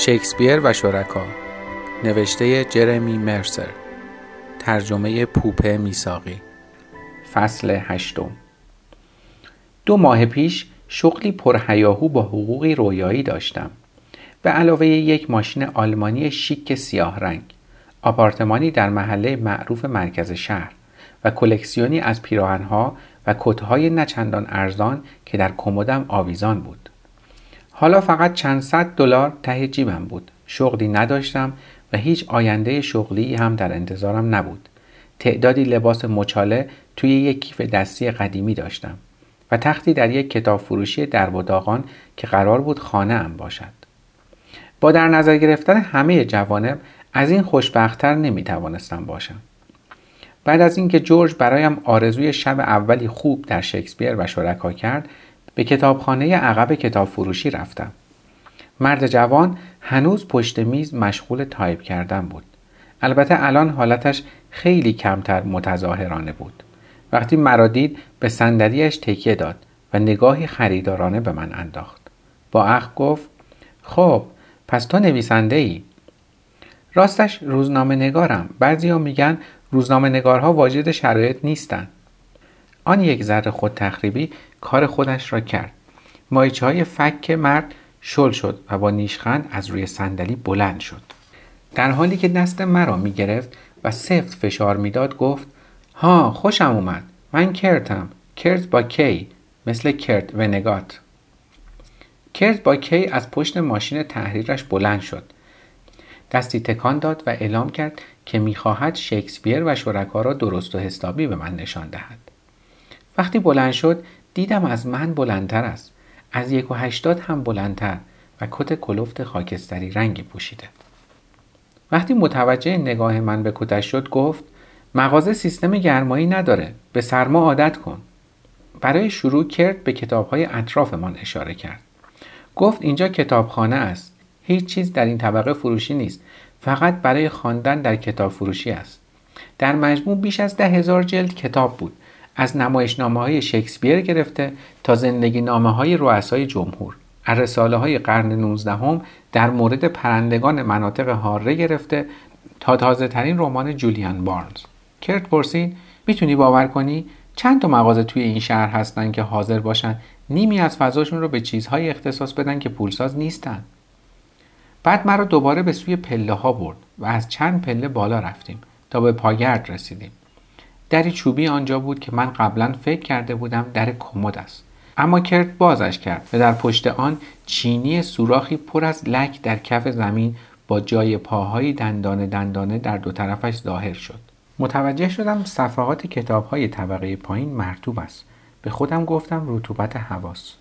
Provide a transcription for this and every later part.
شکسپیر و شرکا. نوشته جرمی مرسر. ترجمه پوپه میساقی فصل هشتم. دو ماه پیش شغلی پرهیاهو با حقوقی رویایی داشتم. به علاوه یک ماشین آلمانی شیک سیاه رنگ. آپارتمانی در محله معروف مرکز شهر و کلکسیونی از پیراهنها و کتهای نچندان ارزان که در کمدم آویزان بود. حالا فقط چند صد دلار ته جیبم بود. شغلی نداشتم و هیچ آینده شغلی هم در انتظارم نبود. تعدادی لباس مچاله توی یک کیف دستی قدیمی داشتم و تختی در یک کتاب فروشی در داغان که قرار بود خانه ام باشد. با در نظر گرفتن همه جوانب از این خوشبختتر نمی توانستم باشم. بعد از اینکه جورج برایم آرزوی شب اولی خوب در شکسپیر و شرکا کرد به کتابخانه عقب کتاب فروشی رفتم. مرد جوان هنوز پشت میز مشغول تایپ کردن بود. البته الان حالتش خیلی کمتر متظاهرانه بود. وقتی مرا دید به صندلیاش تکیه داد و نگاهی خریدارانه به من انداخت. با اخ گفت خب پس تو نویسنده ای؟ راستش روزنامه نگارم. بعضی ها میگن روزنامه نگارها واجد شرایط نیستن. آن یک ذره خود تخریبی کار خودش را کرد. مایچه های فک مرد شل شد و با نیشخند از روی صندلی بلند شد. در حالی که دست مرا می گرفت و سفت فشار می‌داد گفت ها خوشم اومد. من کرتم. کرت با کی؟ مثل کرت و نگات کرت با کی از پشت ماشین تحریرش بلند شد. دستی تکان داد و اعلام کرد که می‌خواهد شکسپیر و شرکا را درست و حسابی به من نشان دهد. وقتی بلند شد دیدم از من بلندتر است. از یک و هشتاد هم بلندتر و کت کلفت خاکستری رنگی پوشیده. وقتی متوجه نگاه من به کتش شد گفت مغازه سیستم گرمایی نداره به سرما عادت کن. برای شروع کرد به کتابهای اطرافمان اشاره کرد. گفت اینجا کتابخانه است. هیچ چیز در این طبقه فروشی نیست. فقط برای خواندن در کتاب فروشی است. در مجموع بیش از ده هزار جلد کتاب بود. از نمایشنامه های شکسپیر گرفته تا زندگی نامه های رؤسای جمهور. از رساله های قرن 19 هم در مورد پرندگان مناطق هاره گرفته تا تازه ترین رمان جولیان بارنز. کرت پرسید می‌تونی باور کنی؟ چند تا مغازه توی این شهر هستن که حاضر باشن نیمی از فضاشون رو به چیزهای اختصاص بدن که پولساز نیستن. بعد مرا دوباره به سوی پله ها برد و از چند پله بالا رفتیم تا به پاگرد رسیدیم. دری چوبی آنجا بود که من قبلا فکر کرده بودم در کمد است. اما کرد بازش کرد و در پشت آن چینی سوراخی پر از لک در کف زمین با جای پاهای دندانه دندانه در دو طرفش ظاهر شد. متوجه شدم صفحات کتاب های طبقه پایین مرتوب است. به خودم گفتم رطوبت هواست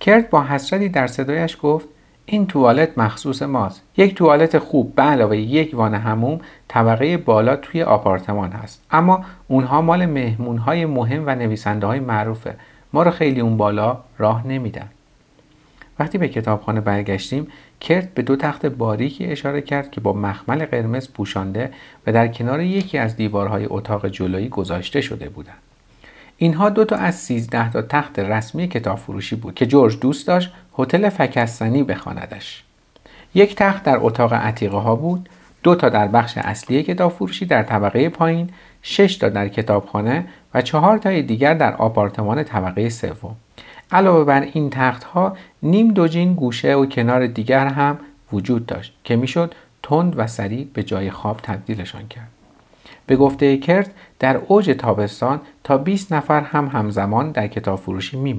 کرد با حسرتی در صدایش گفت این توالت مخصوص ماست. یک توالت خوب به علاوه یک وان هموم طبقه بالا توی آپارتمان هست. اما اونها مال مهمون های مهم و نویسنده های معروفه. ما رو خیلی اون بالا راه نمیدن. وقتی به کتابخانه برگشتیم کرت به دو تخت باریکی اشاره کرد که با مخمل قرمز پوشانده و در کنار یکی از دیوارهای اتاق جلویی گذاشته شده بودند اینها دو تا از سیزده تا تخت رسمی کتاب فروشی بود که جورج دوست داشت هتل فکستنی بخواندش. یک تخت در اتاق عتیقه ها بود دو تا در بخش اصلی کتاب فروشی در طبقه پایین شش تا در کتابخانه و چهار تای دیگر در آپارتمان طبقه سوم. علاوه بر این تخت ها نیم دوجین گوشه و کنار دیگر هم وجود داشت که می‌شد تند و سریع به جای خواب تبدیلشان کرد. به گفته کرد در اوج تابستان تا 20 نفر هم همزمان در کتاب فروشی می.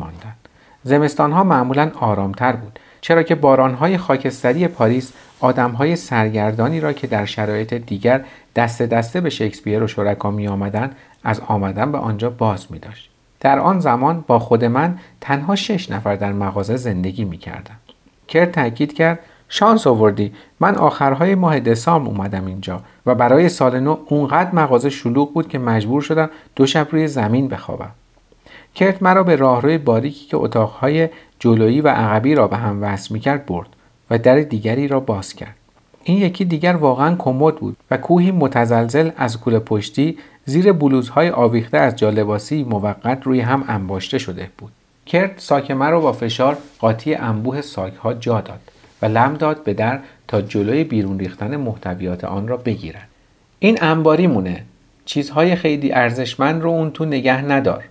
زمستان ها معمولا آرامتر بود چرا که بارانهای خاکستری پاریس آدمهای سرگردانی را که در شرایط دیگر دست دسته به شکسپیر و شرکا می آمدن از آمدن به آنجا باز می داشت. در آن زمان با خود من تنها شش نفر در مغازه زندگی می کردم. کرد تاکید کرد شانس آوردی من آخرهای ماه دسامبر اومدم اینجا و برای سال نو اونقدر مغازه شلوغ بود که مجبور شدم دو شب روی زمین بخوابم کرت مرا به راهروی باریکی که اتاقهای جلویی و عقبی را به هم وصل می‌کرد برد و در دیگری را باز کرد. این یکی دیگر واقعا کمد بود و کوهی متزلزل از کوله پشتی زیر بلوزهای آویخته از جالباسی موقت روی هم انباشته شده بود. کرت ساک مرا با فشار قاطی انبوه ساکها جا داد و لم داد به در تا جلوی بیرون ریختن محتویات آن را بگیرد. این انباری مونه. چیزهای خیلی ارزشمند رو اون تو نگه ندار.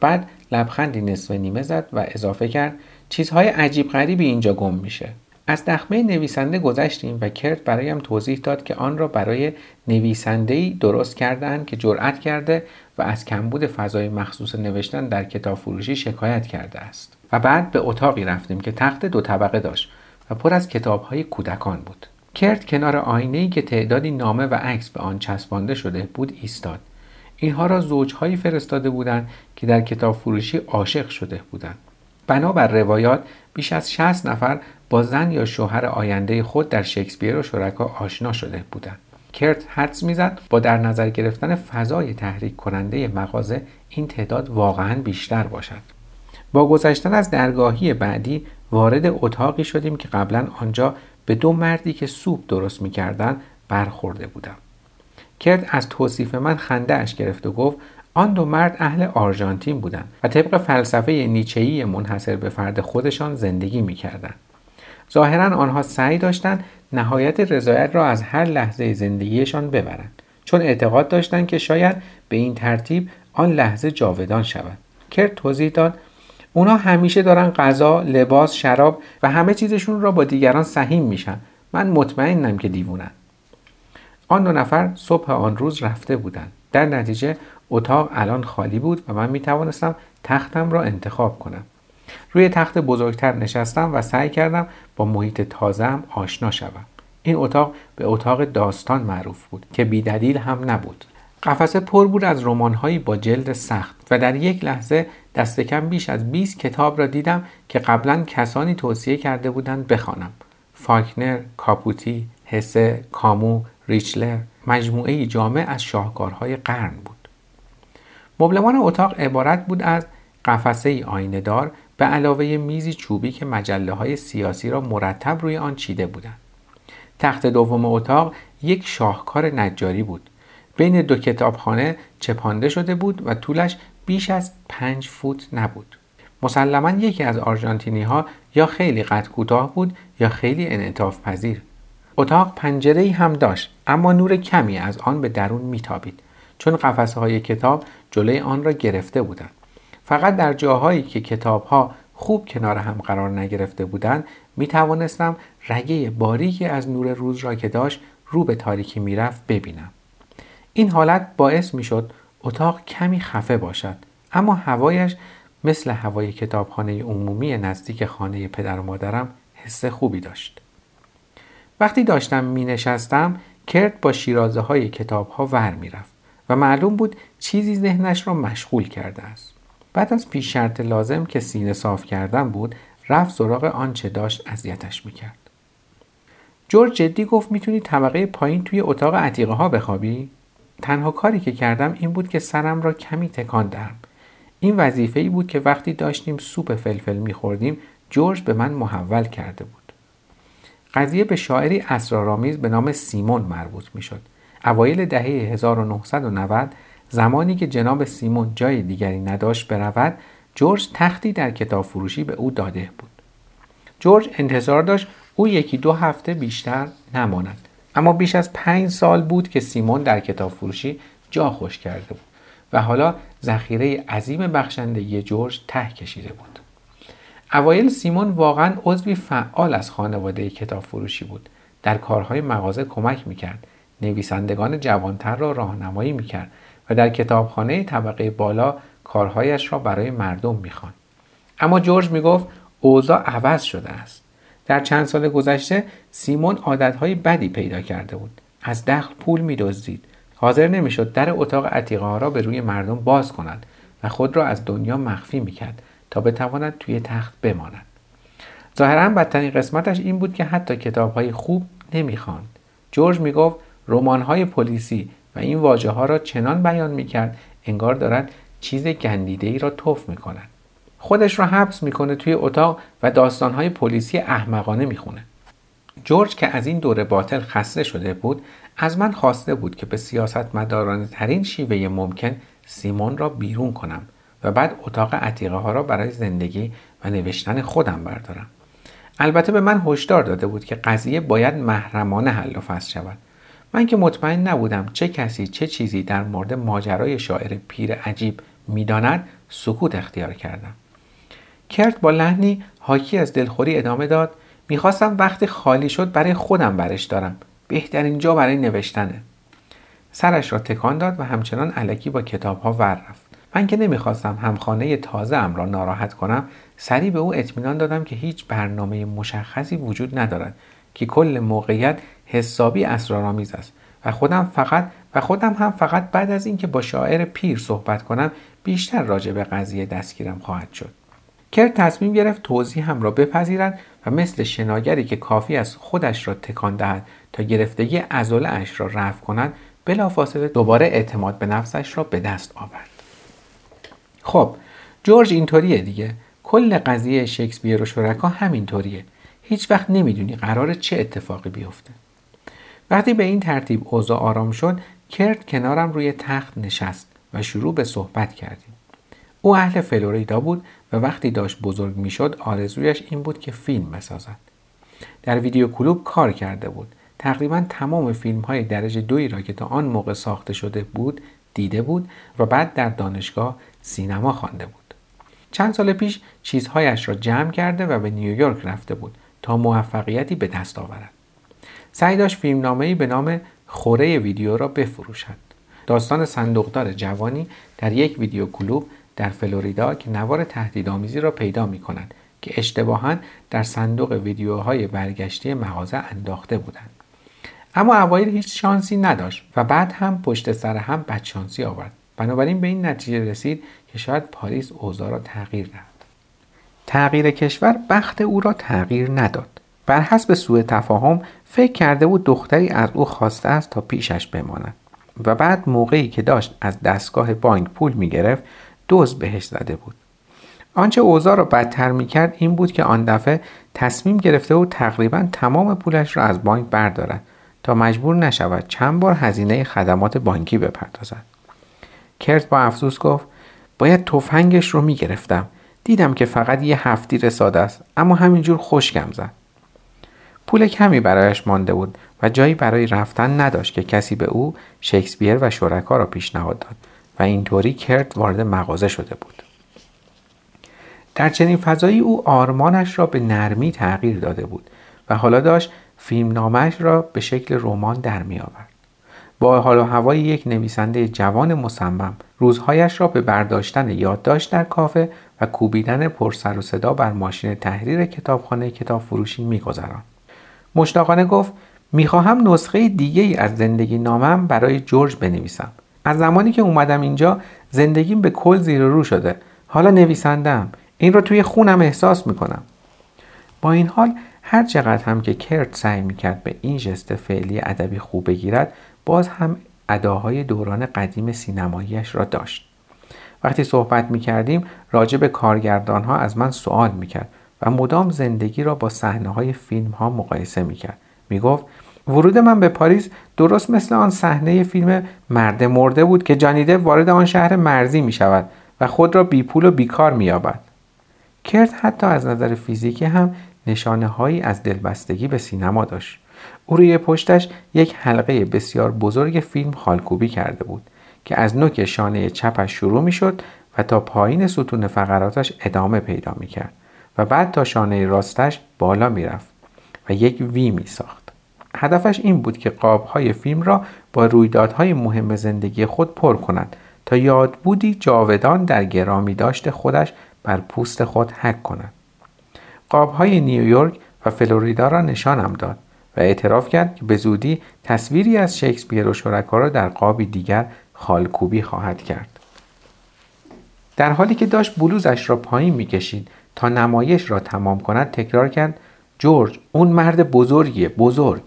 بعد لبخندی نصف نیمه زد و اضافه کرد چیزهای عجیب غریبی اینجا گم میشه. از دخمه نویسنده گذشتیم و کرد برایم توضیح داد که آن را برای نویسنده‌ای درست کردهاند که جرأت کرده و از کمبود فضای مخصوص نوشتن در کتاب فروشی شکایت کرده است. و بعد به اتاقی رفتیم که تخت دو طبقه داشت و پر از کتابهای کودکان بود. کرد کنار آینه که تعدادی نامه و عکس به آن چسبانده شده بود ایستاد. اینها را زوجهایی فرستاده بودند که در کتاب فروشی عاشق شده بودند. بنابر روایات بیش از 60 نفر با زن یا شوهر آینده خود در شکسپیر و شرکا آشنا شده بودند. کرت حدس می‌زد با در نظر گرفتن فضای تحریک کننده مغازه این تعداد واقعا بیشتر باشد. با گذشتن از درگاهی بعدی وارد اتاقی شدیم که قبلا آنجا به دو مردی که سوپ درست می‌کردند برخورده بودم کرد از توصیف من خنده اش گرفت و گفت آن دو مرد اهل آرژانتین بودند و طبق فلسفه نیچه‌ای منحصر به فرد خودشان زندگی می‌کردند ظاهرا آنها سعی داشتند نهایت رضایت را از هر لحظه زندگیشان ببرند چون اعتقاد داشتند که شاید به این ترتیب آن لحظه جاودان شود کرد توضیح داد اونا همیشه دارن غذا، لباس، شراب و همه چیزشون را با دیگران سهیم میشن. من مطمئنم که دیوونن. آن دو نفر صبح آن روز رفته بودند. در نتیجه اتاق الان خالی بود و من می توانستم تختم را انتخاب کنم. روی تخت بزرگتر نشستم و سعی کردم با محیط تازم آشنا شوم. این اتاق به اتاق داستان معروف بود که بیدلیل هم نبود. قفسه پر بود از رمانهایی با جلد سخت و در یک لحظه دست کم بیش از 20 کتاب را دیدم که قبلا کسانی توصیه کرده بودند بخوانم. فاکنر، کاپوتی، هسه، کامو، ریچلر مجموعه جامع از شاهکارهای قرن بود. مبلمان اتاق عبارت بود از قفسه آینه دار به علاوه میزی چوبی که مجله های سیاسی را مرتب روی آن چیده بودند. تخت دوم اتاق یک شاهکار نجاری بود بین دو کتابخانه چپانده شده بود و طولش بیش از پنج فوت نبود. مسلما یکی از آرژانتینی ها یا خیلی قد کوتاه بود یا خیلی انعطاف پذیر. اتاق پنجره ای هم داشت اما نور کمی از آن به درون میتابید چون قفسه های کتاب جلوی آن را گرفته بودند. فقط در جاهایی که کتاب ها خوب کنار هم قرار نگرفته بودند می توانستم رگه باریکی از نور روز را که داشت رو به تاریکی می‌رفت ببینم. این حالت باعث می شد اتاق کمی خفه باشد اما هوایش مثل هوای کتابخانه عمومی نزدیک خانه پدر و مادرم حس خوبی داشت. وقتی داشتم می نشستم کرد با شیرازه های کتاب ها ور می رفت و معلوم بود چیزی ذهنش را مشغول کرده است. بعد از پیش شرط لازم که سینه صاف کردن بود رفت سراغ آنچه داشت اذیتش می‌کرد. جورج جدی گفت می‌تونی طبقه پایین توی اتاق عتیقه ها بخوابی؟ تنها کاری که کردم این بود که سرم را کمی تکان دهم این وظیفه ای بود که وقتی داشتیم سوپ فلفل میخوردیم جورج به من محول کرده بود قضیه به شاعری اسرارآمیز به نام سیمون مربوط می‌شد. اوایل دهه 1990 زمانی که جناب سیمون جای دیگری نداشت برود جورج تختی در کتاب فروشی به او داده بود. جورج انتظار داشت او یکی دو هفته بیشتر نماند. اما بیش از پنج سال بود که سیمون در کتاب فروشی جا خوش کرده بود و حالا ذخیره عظیم بخشندگی جورج ته کشیده بود. اوایل سیمون واقعا عضوی فعال از خانواده کتاب فروشی بود. در کارهای مغازه کمک می‌کرد. نویسندگان جوانتر را راهنمایی می‌کرد و در کتابخانه طبقه بالا کارهایش را برای مردم می‌خواند. اما جورج می‌گفت اوضاع عوض شده است. در چند سال گذشته سیمون عادتهای بدی پیدا کرده بود از دخل پول میدزدید حاضر نمی‌شد در اتاق عتیقه ها را به روی مردم باز کند و خود را از دنیا مخفی می‌کرد تا بتواند توی تخت بماند. ظاهرا بدترین قسمتش این بود که حتی کتاب های خوب نمی‌خواند. جورج می‌گفت رمان های پلیسی و این واژه ها را چنان بیان می‌کرد انگار دارد چیز گندیده ای را توف می‌کند خودش را حبس می‌کنه توی اتاق و داستانهای پلیسی احمقانه می‌خونه. جورج که از این دور باطل خسته شده بود از من خواسته بود که به سیاست مدارانه ترین شیوه ممکن سیمون را بیرون کنم. و بعد اتاق عتیقه ها را برای زندگی و نوشتن خودم بردارم. البته به من هشدار داده بود که قضیه باید محرمانه حل و فصل شود. من که مطمئن نبودم چه کسی چه چیزی در مورد ماجرای شاعر پیر عجیب می‌داند سکوت اختیار کردم. کرت با لحنی حاکی از دلخوری ادامه داد می‌خواستم وقتی خالی شد برای خودم برش دارم. بهترین جا برای نوشتنه سرش را تکان داد و همچنان علکی با کتاب ها ور رفت. من که نمی‌خواستم همخانه تازه ام را ناراحت کنم سریع به او اطمینان دادم که هیچ برنامه مشخصی وجود ندارد که کل موقعیت حسابی اسرارآمیز است و خودم فقط و خودم هم فقط بعد از اینکه با شاعر پیر صحبت کنم بیشتر راجع به قضیه دستگیرم خواهد شد. کرد تصمیم گرفت توضیح هم را بپذیرد و مثل شناگری که کافی از خودش را تکان دهد تا گرفتگی ازوله اش را رفع کند بلافاصله دوباره اعتماد به نفسش را به دست آورد. خب جورج اینطوریه دیگه. کل قضیه شکسپیر و شرکا همینطوریه. هیچ وقت نمی‌دونی قرار چه اتفاقی بیفته. وقتی به این ترتیب اوضاع آرام شد کرد کنارم روی تخت نشست و شروع به صحبت کردیم. او اهل فلوریدا بود و وقتی داشت بزرگ می‌شد آرزویش این بود که فیلم بسازد. در ویدیو کلوب کار کرده بود. تقریبا تمام فیلم های درجه دوی را که تا آن موقع ساخته شده بود دیده بود و بعد در دانشگاه سینما خوانده بود. چند سال پیش چیزهایش را جمع کرده و به نیویورک رفته بود تا موفقیتی به دست آورد. سعی داشت فیلمنامه‌ای به نام خوره ویدیو را بفروشد. داستان صندوقدار جوانی در یک ویدیو کلوب در فلوریدا که نوار تهدیدآمیزی را پیدا می کند که اشتباها در صندوق ویدیوهای برگشتی مغازه انداخته بودند. اما اوایل هیچ شانسی نداشت و بعد هم پشت سر هم بدشانسی آورد. بنابراین به این نتیجه رسید که شاید پاریس اوضاع را تغییر دهد. تغییر کشور بخت او را تغییر نداد. بر حسب سوء تفاهم فکر کرده بود دختری از او خواسته است تا پیشش بماند. و بعد موقعی که داشت از دستگاه بانک پول می گرفت دوز بهش زده بود. آنچه اوضاع را بدتر می کرد این بود که آن دفعه تصمیم گرفته بود تقریبا تمام پولش را از بانک بردارد. تا مجبور نشود چند بار هزینه خدمات بانکی بپردازد. کرت با افسوس گفت باید تفنگش رو می‌گرفتم. دیدم که فقط یه هفتی رساده است اما همینجور خوشگم زد. پول کمی برایش مانده بود و جایی برای رفتن نداشت که کسی به او شکسپیر و شرکا را پیشنهاد داد و اینطوری کرت وارد مغازه شده بود. در چنین فضایی او آرمانش را به نرمی تغییر داده بود و حالا داشت فیلمنامهش را به شکل رمان در می آورد. با حال و هوای یک نویسنده جوان مصمم روزهایش را به برداشتن یادداشت در کافه و کوبیدن پرسر و صدا بر ماشین تحریر کتابخانه کتاب فروشی میگذراند. مشتاقانه گفت می‌خواهم نسخه دیگه ای از زندگی نامم برای جورج بنویسم. از زمانی که اومدم اینجا زندگیم به کل زیر رو شده. حالا نویسندم این رو توی خونم احساس می‌کنم. با این حال هر چقدر هم که کرت سعی می‌کرد به این جست فعلی ادبی خوب بگیرد باز هم اداهای دوران قدیم سینماییش را داشت وقتی صحبت می کردیم راجع به کارگردان ها از من سوال می کرد و مدام زندگی را با صحنه های فیلم ها مقایسه می کرد می گفت ورود من به پاریس درست مثل آن صحنه فیلم مرد مرده بود که جانیده وارد آن شهر مرزی می شود و خود را بی پول و بیکار می یابد. کرت حتی از نظر فیزیکی هم نشانه هایی از دلبستگی به سینما داشت. او روی پشتش یک حلقه بسیار بزرگ فیلم خالکوبی کرده بود که از نوک شانه چپش شروع می شد و تا پایین ستون فقراتش ادامه پیدا می کرد و بعد تا شانه راستش بالا می رفت و یک وی می ساخت. هدفش این بود که قابهای فیلم را با رویدادهای مهم زندگی خود پر کند تا یادبودی جاودان در گرامی داشت خودش بر پوست خود حک کند. قابهای نیویورک و فلوریدا را نشانم داد و اعتراف کرد که به زودی تصویری از شکسپیر و شرکا را در قابی دیگر خالکوبی خواهد کرد. در حالی که داشت بلوزش را پایین می‌کشید تا نمایش را تمام کند تکرار کرد جورج اون مرد بزرگیه بزرگ.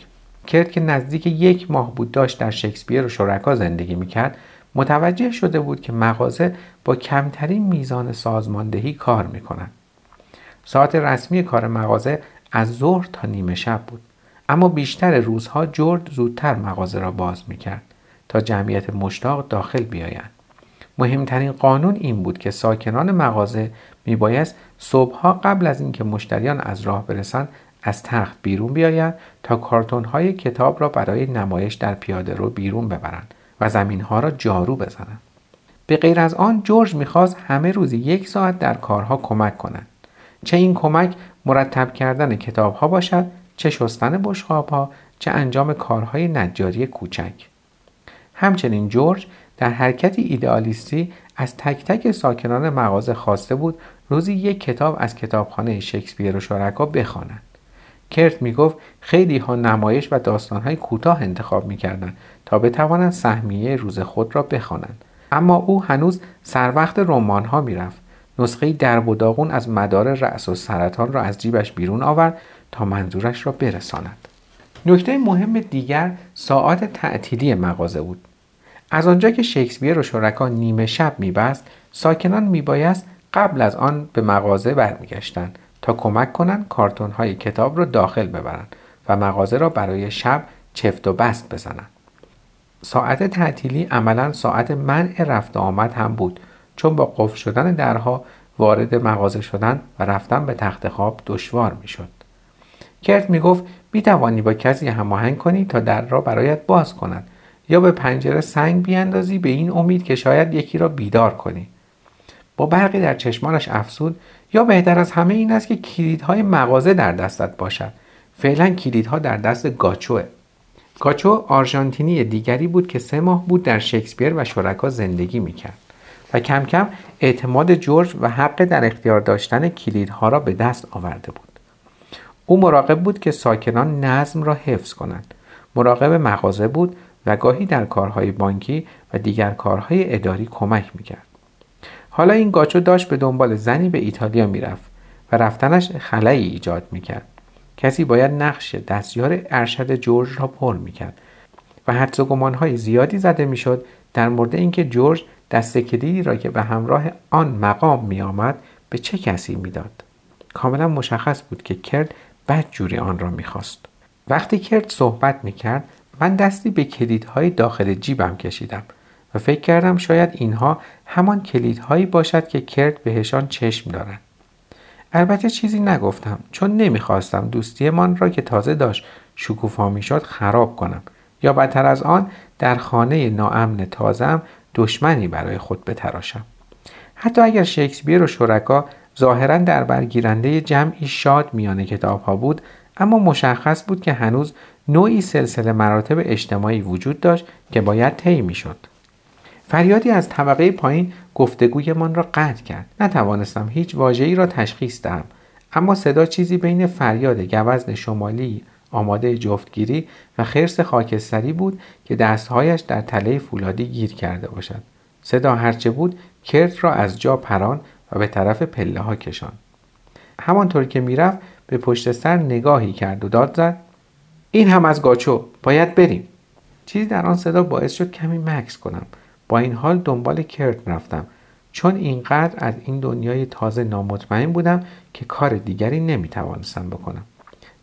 کرد که نزدیک یک ماه بود داشت در شکسپیر و شرکا زندگی می‌کرد متوجه شده بود که مغازه با کمترین میزان سازماندهی کار می‌کند. ساعت رسمی کار مغازه از ظهر تا نیمه شب بود اما بیشتر روزها جورج زودتر مغازه را باز می‌کرد تا جمعیت مشتاق داخل بیایند مهمترین قانون این بود که ساکنان مغازه میبایست صبحها قبل از اینکه مشتریان از راه برسند از تخت بیرون بیایند تا کارتون های کتاب را برای نمایش در پیاده رو بیرون ببرند و زمین ها را جارو بزنند. به غیر از آن جورج می‌خواست همه روزی یک ساعت در کارها کمک کنند. چه این کمک مرتب کردن کتاب ها باشد چه شستن بشخاب ها چه انجام کارهای نجاری کوچک. همچنین جورج در حرکتی ایدئالیستی از تک تک ساکنان مغازه خواسته بود روزی یک کتاب از کتابخانه شکسپیر و شرکا بخوانند. کرت می‌گفت خیلی ها نمایش و داستانهای کوتاه انتخاب می‌کردند تا بتوانند سهمیه روز خود را بخوانند اما او هنوز سر وقت رمان ها می‌رفت نسخه درب و داغون از مدار رأس و سرطان را از جیبش بیرون آورد تا منظورش را برساند. نکته مهم دیگر ساعات تعطیلی مغازه بود. از آنجا که شکسپیر و شرکا نیمه شب میبست ساکنان میبایست قبل از آن به مغازه برمیگشتند تا کمک کنند کارتون های کتاب را داخل ببرند و مغازه را برای شب چفت و بست بزنند. ساعت تعطیلی عملا ساعت منع رفت آمد هم بود. چون با قفل شدن درها وارد مغازه شدن و رفتن به تخت خواب دشوار می‌شد. کرت می گفت می توانی با کسی هماهنگ کنی تا در را برایت باز کند یا به پنجره سنگ بیاندازی به این امید که شاید یکی را بیدار کنی. با برقی در چشمانش افسود یا بهتر از همه این است که کلیدهای مغازه در دستت باشد فعلا کلیدها در دست گاچوه گاچو آرژانتینی دیگری بود که سه ماه بود در شکسپیر و شرکا زندگی می‌کرد و کم کم اعتماد جورج و حق در اختیار داشتن کلیدها را به دست آورده بود. او مراقب بود که ساکنان نظم را حفظ کنند. مراقب مغازه بود و گاهی در کارهای بانکی و دیگر کارهای اداری کمک می‌کرد. حالا این گاچو داشت به دنبال زنی به ایتالیا می‌رفت و رفتنش خلایی ایجاد می‌کرد. کسی باید نقش دستیار ارشد جورج را پر می‌کرد و حدس و گمانهای زیادی زده می‌شد در مورد اینکه جورج دست کلیدی را که به همراه آن مقام میآمد به چه کسی می‌داد؟ کاملا مشخص بود که کرد بد جوری آن را می‌خواست. وقتی کرد صحبت می‌کرد من دستی به کلیدهای داخل جیبم کشیدم و فکر کردم شاید اینها همان کلیدهایی باشد که کرد بهشان چشم دارد. البته چیزی نگفتم چون نمی‌خواستم دوستیمان را که تازه داشت شکوفا می‌شد خراب کنم یا بدتر از آن در خانه ناامن تازم دشمنی برای خود بتراشم. حتی اگر شکسپیر و شرکا ظاهرا در برگیرنده جمعی شاد میان کتاب ها بود اما مشخص بود که هنوز نوعی سلسله مراتب اجتماعی وجود داشت که باید طی می‌شد. فریادی از طبقه پایین گفتگویمان را قطع کرد. نتوانستم هیچ واژه‌ای را تشخیص دهم اما صدا چیزی بین فریاد گوزن شمالی آماده جفتگیری و خرس خاکستری بود که دستهایش در تله فولادی گیر کرده باشد. صدا هرچه بود کرت را از جا پران و به طرف پله ها کشان همانطور که می‌رفت به پشت سر نگاهی کرد و داد زد این هم از گاچو باید بریم. چیزی در آن صدا باعث شد کمی مکس کنم. با این حال دنبال کرت رفتم. چون اینقدر از این دنیای تازه نامطمئن بودم که کار دیگری نمی‌توانستم بکنم.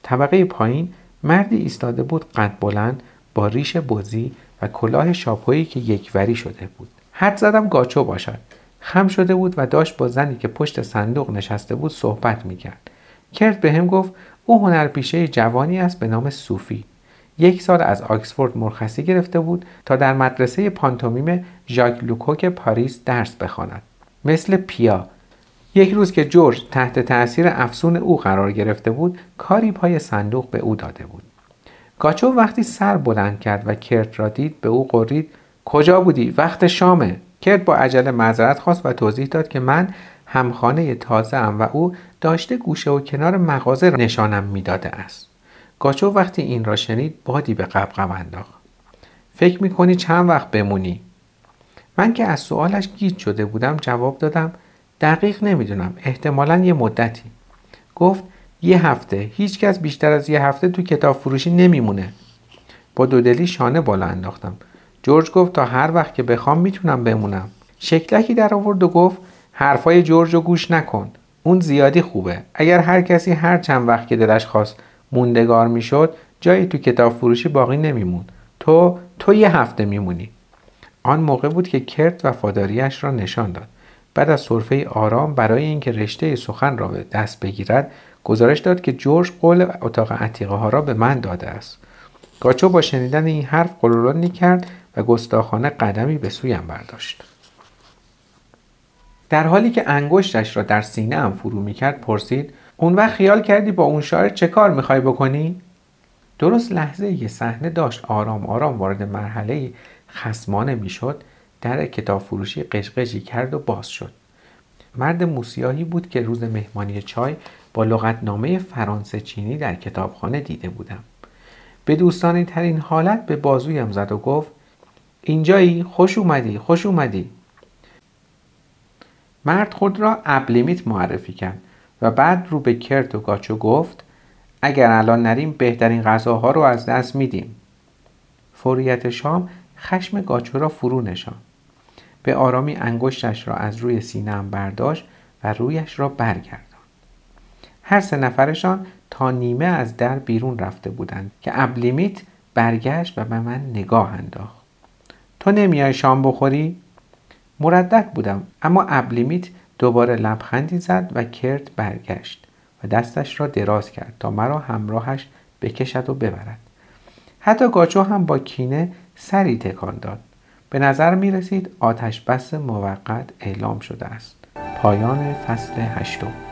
طبقه پایین مردی ایستاده بود قد بلند با ریش بزی و کلاه شاپویی که یکوری شده بود. حدس زدم گاچو باشد. خم شده بود و داشت با زنی که پشت صندوق نشسته بود صحبت می‌کرد. کرد به هم گفت او هنرپیشه جوانی است به نام صوفی. یک سال از آکسفورد مرخصی گرفته بود تا در مدرسه پانتومیم ژاک لوکوک پاریس درس بخواند. مثل پیا یک روز که جورج تحت تأثیر افسون او قرار گرفته بود کاری پای صندوق به او داده بود. گاچو وقتی سر بلند کرد و کرت را دید به او قرید کجا بودی؟ وقت شامه. کرت با عجله معذرت خواست و توضیح داد که من همخانه تازه ام و او داشته گوشه و کنار مغازه نشانم می‌داده است. گاچو وقتی این را شنید بادی به قبقب انداخت. فکر می‌کنی چند وقت بمونی؟ من که از سوالش گیج شده بودم جواب دادم دقیق نمی‌دونم. احتمالا یه مدتی. گفت یه هفته. هیچکس بیشتر از یه هفته تو کتاب فروشی نمیمونه. با دودلی شانه بالا انداختم. جورج گفت تا هر وقت که بخوام می‌تونم بمونم. شکلکی در آورد و گفت حرفای جورج رو گوش نکن. اون زیادی خوبه. اگر هر کسی هر چند وقت که دلش خواست موندگار می‌شد جایی تو کتاب فروشی باقی نمیمون تو تو یه هفته میمونی. آن موقع بود که کرت وفاداریش را نشان داد. بعد از صرفه آرام برای اینکه رشته سخن را به دست بگیرد گزارش داد که جورج قول اتاق عتیقه ها را به من داده است گاچو با شنیدن این حرف قلولانی کرد و گستاخانه قدمی به سویم برداشت در حالی که انگشتش را در سینه هم فرو می‌کرد پرسید اون وقت خیال کردی با اون شاعر چه کار می‌خوای بکنی؟ درست لحظه یه صحنه داشت آرام آرام وارد مرحله خسمانه می‌شد در کتاب فروشی قشقشی کرد و باز شد. مرد موسیاهی بود که روز مهمانی چای با لغتنامه فرانسه چینی در کتابخانه دیده بودم. به دوستانی ترین حالت به بازویم زد و گفت اینجایی خوش اومدی خوش اومدی. مرد خود را ابلیمیت معرفی کرد و بعد رو به کرت و گاچو گفت اگر الان نریم بهترین غذاها رو از دست میدیم. فوریت شام خشم گاچو را فرو نشان به آرامی انگشتش را از روی سینهام برداشت و رویش را برگردان هر سه نفرشان تا نیمه از در بیرون رفته بودند که ابلیمیت برگشت و به من نگاه انداخت. تو نمیای شام بخوری؟ مردد بودم اما ابلیمیت دوباره لبخندی زد و کرد برگشت و دستش را دراز کرد تا مرا همراهش بکشد و ببرد. حتی گاچو هم با کینه سری تکان داد. به نظر می رسید آتش بس موقت اعلام شده است. پایان فصل هشتم.